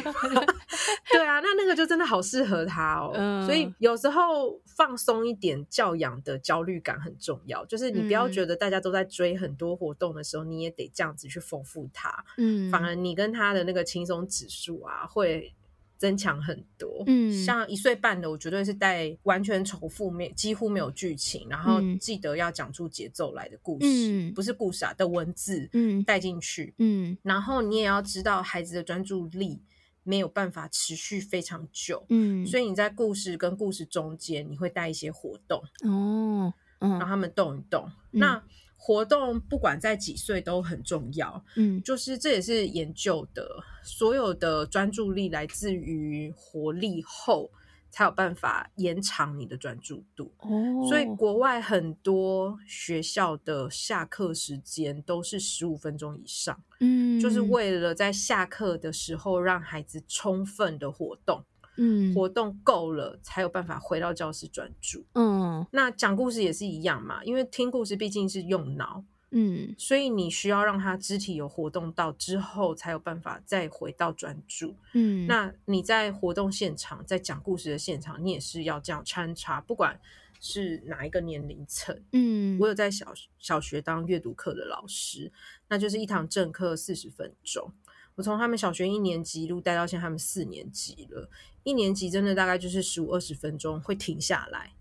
S2: 对啊，那那个就真的好适合他哦，
S1: 嗯，
S2: 所以有时候放松一点，教养的焦虑感很重要，就是你不要觉得大家都在追很多活动的时候，你也得这样子去丰富他，
S1: 嗯，
S2: 反而你跟他的那个轻松指数啊会。增强很多，
S1: 嗯，
S2: 像一岁半的，我绝对是带完全重复，没几乎没有剧情，然后记得要讲出节奏来的故事，
S1: 嗯，
S2: 不是故事啊的文字，
S1: 嗯，
S2: 带进去，
S1: 嗯，
S2: 然后你也要知道孩子的专注力没有办法持续非常久，
S1: 嗯，
S2: 所以你在故事跟故事中间，你会带一些活动，
S1: 哦，嗯，
S2: 让他们动一动，
S1: 嗯，
S2: 那。活动不管在几岁都很重要，
S1: 嗯，
S2: 就是这也是研究的，所有的专注力来自于活力后，才有办法延长你的专注度。
S1: 哦，
S2: 所以国外很多学校的下课时间都是十五分钟以上，
S1: 嗯，
S2: 就是为了在下课的时候让孩子充分的活动。
S1: 嗯，
S2: 活动够了才有办法回到教室专注。
S1: 嗯，
S2: 那讲故事也是一样嘛，因为听故事毕竟是用脑，
S1: 嗯，
S2: 所以你需要让他肢体有活动到之后，才有办法再回到专注。
S1: 嗯，
S2: 那你在活动现场，在讲故事的现场，你也是要这样穿插，不管是哪一个年龄层。
S1: 嗯，
S2: 我有在小小学当阅读课的老师，那就是一堂正课四十分钟。我从他们小学一年级一路带到现在，他们四年级了。一年级真的大概就是十五二十分钟会停下来，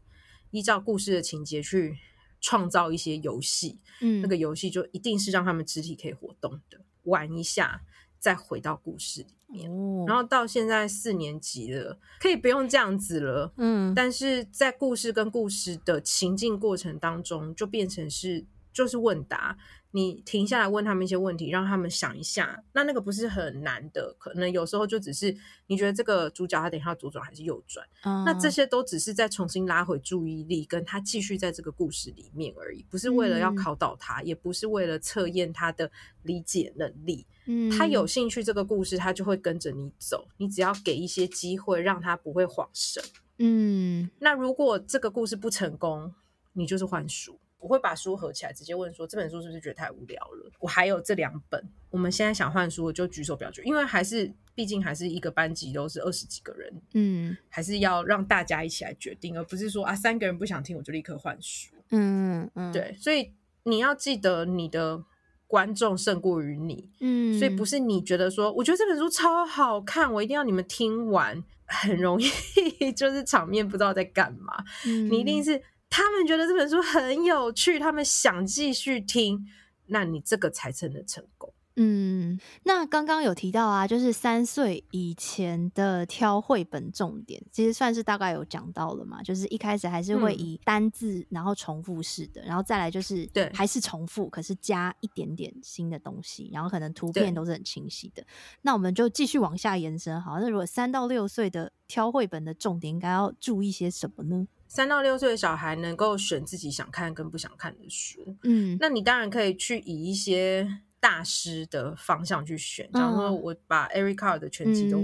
S2: 依照故事的情节去创造一些游戏。
S1: 嗯，
S2: 那个游戏就一定是让他们肢体可以活动的，玩一下再回到故事里面。
S1: 哦，
S2: 然后到现在四年级了，可以不用这样子了。
S1: 嗯，
S2: 但是在故事跟故事的情境过程当中，就变成是。就是问答。你停下来问他们一些问题，让他们想一下。那那个不是很难的，可能有时候就只是你觉得这个主角他等一下左转还是右转，嗯，那这些都只是在重新拉回注意力，跟他继续在这个故事里面而已，不是为了要考倒他，嗯，也不是为了测验他的理解能力。嗯，他有兴趣这个故事，他就会跟着你走。你只要给一些机会，让他不会晃神。嗯，那如果这个故事不成功，你就是换书。我会把书合起来，直接问说，这本书是不是觉得太无聊了？我还有这两本，我们现在想换书，我就举手表决，因为还是毕竟还是一个班级都是二十几个人，嗯，还是要让大家一起来决定，而不是说啊三个人不想听我就立刻换书，嗯嗯，对，所以你要记得你的观众胜过于你，嗯，所以不。是你觉得说我觉得这本书超好看，我一定要你们听完，很容易 就是场面不知道在干嘛，嗯，你一定。是。他们觉得这本书很有趣，他们想继续听，那你这个才真的成功。
S1: 嗯，那刚刚有提到啊，就是三岁以前的挑绘本重点，其实算是大概有讲到了嘛。就是一开始还是会以单字，然后重复式的，嗯，然后再来就是对，还是重复，可是加一点点新的东西，然后可能图片都是很清晰的。那我们就继续往下延伸，好，那如果三到六岁的挑绘本的重点，应该要注意些什么呢？
S2: 三到六岁的小孩能够选自己想看跟不想看的书，嗯，那你当然可以去以一些大师的方向去选，假如说我把 Eric Carle 的全集都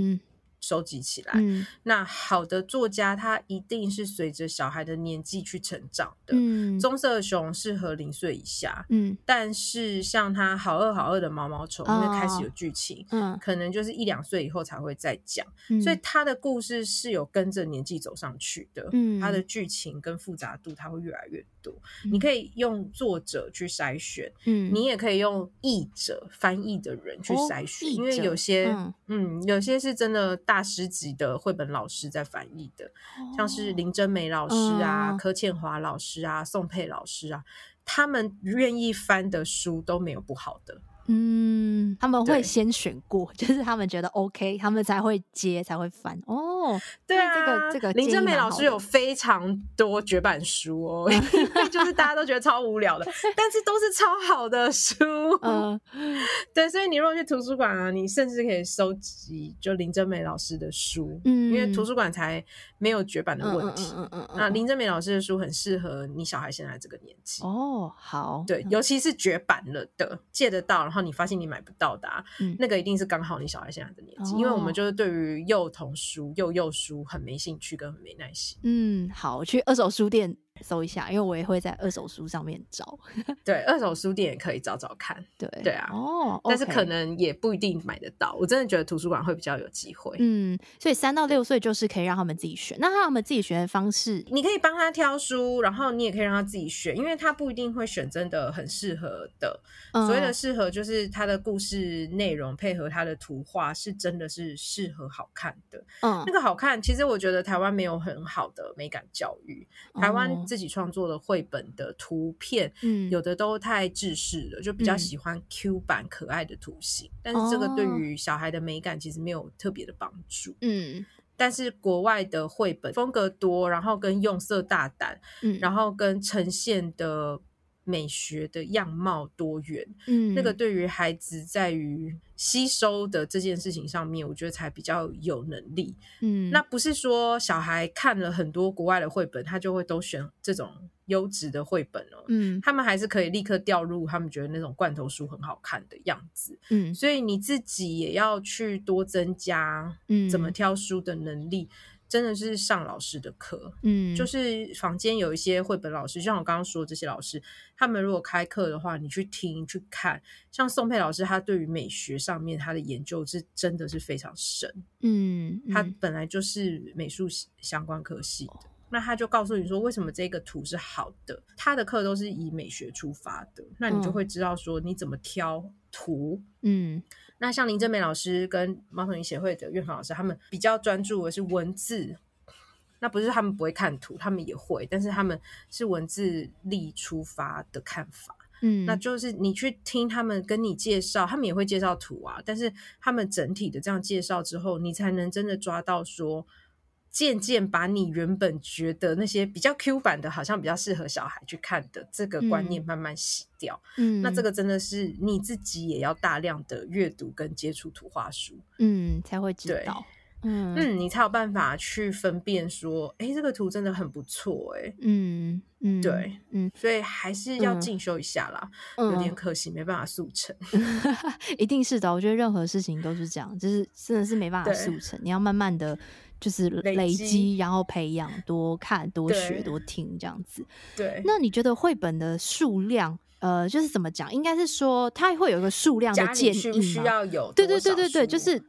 S2: 收集起来，嗯，那好的作家他一定是随着小孩的年纪去成长的。嗯，棕色熊适合零岁以下，嗯，但是像他好饿好饿的毛毛虫，因为开始有剧情，嗯，可能就是一两岁以后才会再讲，嗯，所以他的故事是有跟着年纪走上去的，嗯，他的剧情跟复杂度他会越来越你可以用作者去筛选，嗯，你也可以用译者翻译的人去筛选，哦，因为有些，嗯，嗯，有些是真的大。师级的绘本老师在翻译的，像是林真美老师啊、嗯、柯倩华老师啊、宋佩老师啊，他们愿意翻的书都没有不好的。
S1: 嗯，他们会先选过，就是他们觉得 OK，他们才会接，才会翻。哦，
S2: 对啊，这个这个林真美老师有非常多绝版书哦，就是大家都觉得超无聊的，但是都是超好的书。嗯，对，所以你如果去图书馆啊，你甚至可以收集就林真美老师的书，嗯，因为图书馆才没有绝版的问题。嗯嗯。那林真美老师的书很适合你小孩现在这个年纪。
S1: 哦，好，
S2: 对，尤其是绝版了的，借得到后你发现你买不到的，啊嗯，那个一定是刚好你小孩现在的年纪，哦，因为我们就是对于幼童书、幼幼书很没兴趣跟很没耐心。
S1: 嗯，好，我去二手书店。搜一下，因为我也会在二手书上面找。
S2: 对，二手书店也可以找找看。
S1: 对，
S2: 对啊。哦，但是可能也不一定买得到。我真的觉得图书馆会比较有机会。
S1: 嗯，所以三到六岁就是可以让他们自己选。那他们自己选的方式，
S2: 你可以帮他挑书，然后你也可以让他自己选，因为他不一定会选真的很适合的。嗯、所谓的适合，就是他的故事内容配合他的图画，是真的是适合好看的。嗯，那个好看，其实我觉得台湾没有很好的美感教育。台湾自己创作的绘本的图片，嗯，有的都太制式了，就比较喜欢 Q 版可爱的图形，嗯，但是这个对于小孩的美感其实没有特别的帮助，嗯。但是国外的绘本风格多，然后跟用色大胆，嗯，然后跟呈现的。美学的样貌多元，嗯，那个对于孩子在于吸收的这件事情上面，我觉得才比较有能力，嗯，那不是说小孩看了很多国外的绘本，他就会都选这种优质的绘本哦，嗯，他们还是可以立刻掉入他们觉得那种罐头书很好看的样子，嗯，所以你自己也要去多增加，嗯，怎么挑书的能力。真的是上老师的课，嗯，就是房间有一些绘本老师，就像我刚刚说的这些老师，他们如果开课的话，你去听去看，像宋佩老师，他对于美学上面他的研究是真的是非常深，嗯，他本来就是美术相关科系的，哦，那他就告诉你说，为什么这个图是好的，他的课都是以美学出发的，那你就会知道说你怎么挑图，嗯。那像林正美老师跟猫头鹰协会的院方老师，他们比较专注的是文字。那不是他们不会看图，他们也会，但是他们是文字力出发的看法。嗯，那就是你去听他们跟你介绍，他们也会介绍图啊。但是他们整体的这样介绍之后，你才能真的抓到说渐渐把你原本觉得那些比较 Q 版的，好像比较适合小孩去看的这个观念慢慢洗掉。嗯，那这个真的是你自己也要大量的阅读跟接触图画书，
S1: 嗯，才会知道。
S2: 嗯嗯，你才有办法去分辨说，哎、欸，这个图真的很不错，哎，嗯嗯，对，嗯，所以还是要进修一下啦，嗯、有点可惜，没办法速成。
S1: 一定是的，我觉得任何事情都是这样，就是真的是没办法速成，你要慢慢的就是累积，然后培养，多看多学多听这样子。
S2: 对，
S1: 那你觉得绘本的数量，呃，就是怎么讲？应该是说它会有一个数量的建议吗？
S2: 需不需要有？
S1: 对对对对对，就是。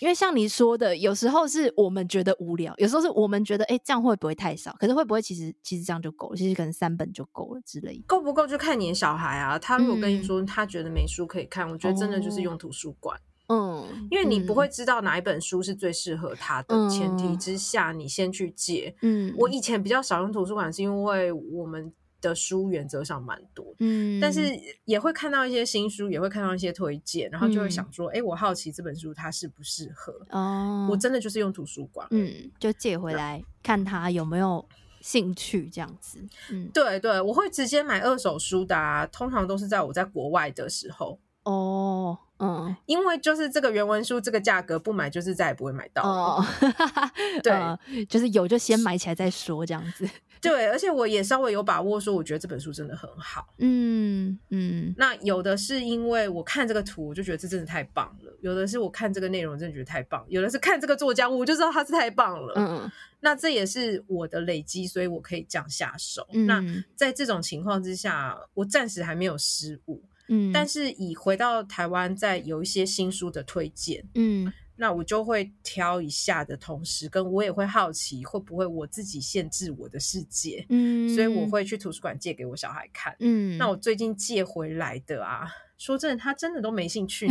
S1: 因为像你说的，有时候是我们觉得无聊，有时候是我们觉得，哎、欸，这样会不会太少？可是会不会其实其实这样就够了？其实可能三本就够了之类的。
S2: 够不够就看你的小孩啊。他如果跟你说他觉得没书可以看，嗯、我觉得真的就是用图书馆。嗯，因为你不会知道哪一本书是最适合他的前提之下，你先去借。嗯，我以前比较少用图书馆，是因为我们。的书原则上蛮多，嗯，但是也会看到一些新书，也会看到一些推荐，然后就会想说，哎、嗯欸，我好奇这本书它适不适合哦。我真的就是用图书馆，
S1: 嗯，就借回来看他有没有兴趣这样子。嗯，
S2: 对对，我会直接买二手书的啊，通常都是在我在国外的时候哦，嗯，因为就是这个原文书这个价格不买就是再也不会买到哦。对、呃，
S1: 就是有就先买起来再说这样子。
S2: 对，而且我也稍微有把握，说我觉得这本书真的很好。嗯嗯，那有的是因为我看这个图，我就觉得这真的太棒了；有的是我看这个内容，真的觉得太棒；有的是看这个作家，我就知道他是太棒了。嗯，那这也是我的累积，所以我可以这样下手。嗯，那在这种情况之下，我暂时还没有失误。嗯，但是以回到台湾，再有一些新书的推荐。嗯。那我就会挑一下的同时，跟我也会好奇会不会我自己限制我的世界，嗯，所以我会去图书馆借给我小孩看，嗯，那我最近借回来的啊。说真的，他真的都没兴趣，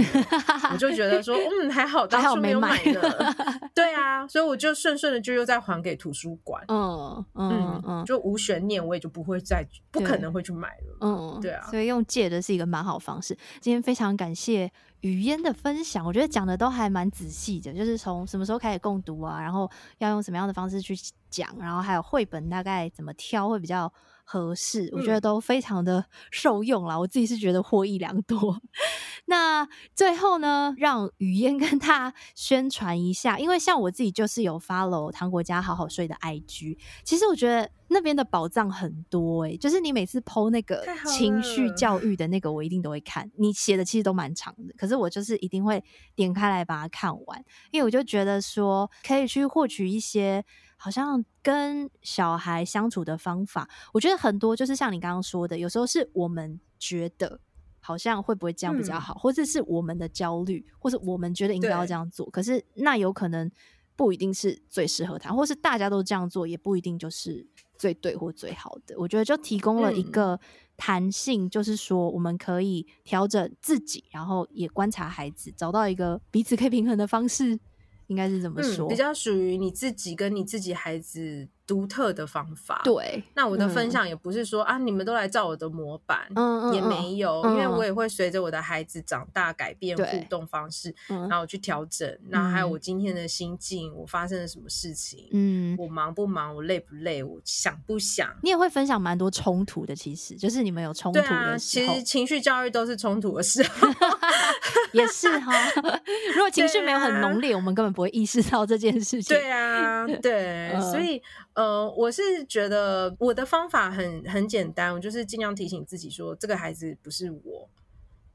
S2: 我就觉得说，嗯，还好 当初没有买的，对啊，所以我就顺顺的就又再还给图书馆，嗯嗯嗯，就无悬念，我也就不会再不可能会去买了，嗯，对啊，
S1: 所以用借的是一个蛮好方式。今天非常感谢语嫣的分享，我觉得讲的都还蛮仔细的，就是从什么时候开始共读啊，然后要用什么样的方式去讲，然后还有绘本大概怎么挑会比较合适，我觉得都非常的 受用啦。嗯、我自己是觉得获益良多。那最后呢，让雨嫣跟他宣传一下，因为像我自己就是有 follow 糖果家好好睡的 IG，其实我觉得那边的宝藏很多诶、欸，就是你每次 po 那个情绪教育的那个，我一定都会看。你写的其实都蛮长的，可是我就是一定会点开来把它看完，因为我就觉得说可以去获取一些。好像跟小孩相处的方法，我觉得很多就是像你刚刚说的，有时候是我们觉得好像会不会这样比较好，嗯、或者是我们的焦虑，或者我们觉得应该要这样做，可是那有可能不一定是最适合他，或是大家都这样做也不一定就是最对或最好的。我觉得就提供了一个弹性，就是说我们可以调整自己，然后也观察孩子，找到一个彼此可以平衡的方式。应该是怎么说？
S2: 嗯、比较属于你自己跟你自己孩子独特的方法。
S1: 对，
S2: 那我的分享也不是说、嗯、啊，你们都来照我的模板，嗯嗯，也没有，嗯、因为我也会随着我的孩子长大改变互动方式，然后去调整。然后还有我今天的心境，我发生了什么事情，嗯，我忙不忙，我累不累，我想不想。
S1: 你也会分享蛮多冲突的，其实就是你们有冲突的时候。
S2: 其实情绪教育都是冲突的时候，
S1: 也是哈。如果情绪没有很浓烈，啊、我们根本不会意识到这件事情。
S2: 对啊，对，呃、所以。呃，我是觉得我的方法很很简单，我就是尽量提醒自己说，这个孩子不是我，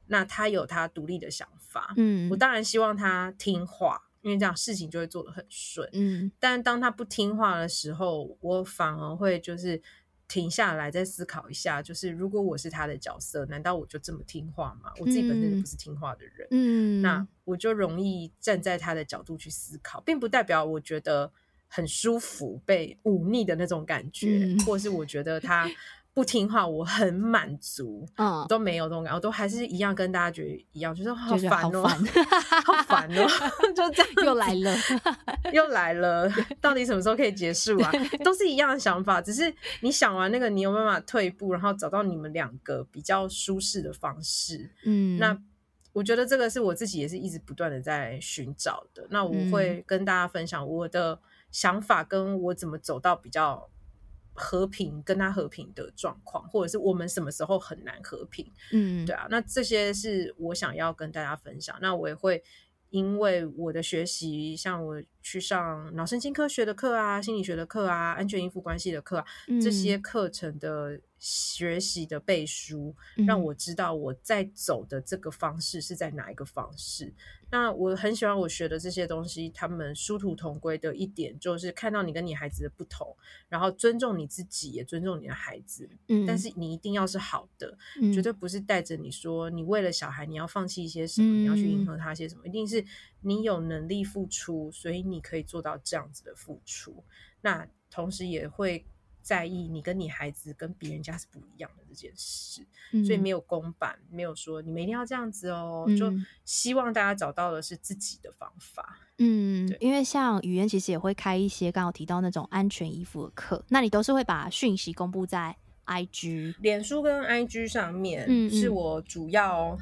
S2: 那他有他独立的想法，嗯，我当然希望他听话，因为这样事情就会做得很顺，嗯，但当他不听话的时候，我反而会就是停下来再思考一下，就是如果我是他的角色，难道我就这么听话吗？我自己本身就不是听话的人，嗯，那我就容易站在他的角度去思考，并不代表我觉得。很舒服被忤逆的那种感觉，嗯、或是我觉得他不听话，我很满足，嗯，都没有这种感觉，我都还是一样跟大家觉得一样，就是好烦哦，好烦哦，就这样
S1: 又来了，
S2: 又来了，到底什么时候可以结束啊？都是一样的想法，只是你想完那个，你有办法退步，然后找到你们两个比较舒适的方式，嗯，那我觉得这个是我自己也是一直不断的在寻找的。那我会跟大家分享我的。想法，跟我怎么走到比较和平，跟他和平的状况，或者是我们什么时候很难和平，
S1: 嗯，
S2: 对啊，那这些是我想要跟大家分享。那我也会因为我的学习，像我去上脑神经科学的课啊，心理学的课啊，安全依附关系的课啊，嗯、这些课程的。学习的背书，让我知道我在走的这个方式是在哪一个方式。嗯、那我很喜欢我学的这些东西，他们殊途同归的一点就是看到你跟你孩子的不同，然后尊重你自己，也尊重你的孩子。嗯，但是你一定要是好的，嗯、绝对不是带着你说你为了小孩你要放弃一些什么，嗯、你要去迎合他些什么，一定是你有能力付出，所以你可以做到这样子的付出。那同时也会。在意你跟你孩子跟别人家是不一样的这件事，嗯、所以没有公版，没有说你们一定要这样子哦，嗯、就希望大家找到的是自己的方法。
S1: 嗯，因为像语言其实也会开一些刚刚提到那种安全衣服的课，那你都是会把讯息公布在 IG、
S2: 脸书跟 IG 上面，是我主要。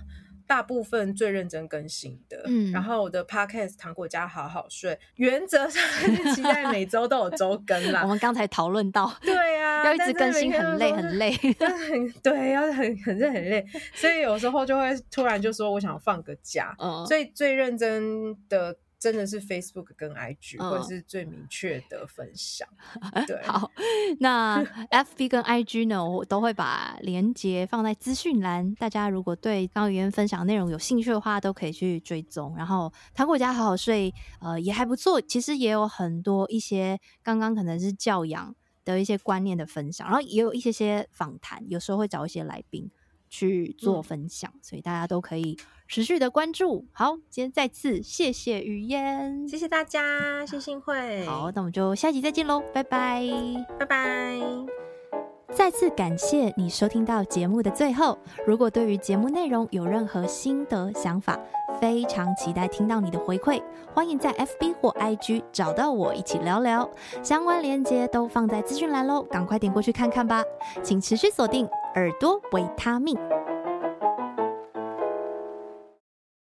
S2: 大部分最认真更新的，嗯，然后我的 podcast《糖果家好好睡》，原则上是期待每周都有周更啦。
S1: 我们刚才讨论到，
S2: 对啊，
S1: 要一直更新很累很累，
S2: 很 对，要很很累很累，所以有时候就会突然就说我想放个假，嗯，所以最认真的。真的是 Facebook 跟 IG，或者是最明确的分享。嗯、对，
S1: 好，那 FB 跟 IG 呢，我都会把连接放在资讯栏。大家如果对刚刚语嫣分享的内容有兴趣的话，都可以去追踪。然后糖果家好好睡，呃，也还不错。其实也有很多一些刚刚可能是教养的一些观念的分享，然后也有一些些访谈，有时候会找一些来宾去做分享，嗯、所以大家都可以。持续的关注，好，今天再次谢谢雨嫣，
S2: 谢谢大家，谢谢幸会，
S1: 好，那我们就下集再见喽，拜拜，
S2: 拜拜。
S1: 再次感谢你收听到节目的最后，如果对于节目内容有任何心得想法，非常期待听到你的回馈，欢迎在 FB 或 IG 找到我一起聊聊，相关链接都放在资讯栏喽，赶快点过去看看吧，请持续锁定耳朵维他命。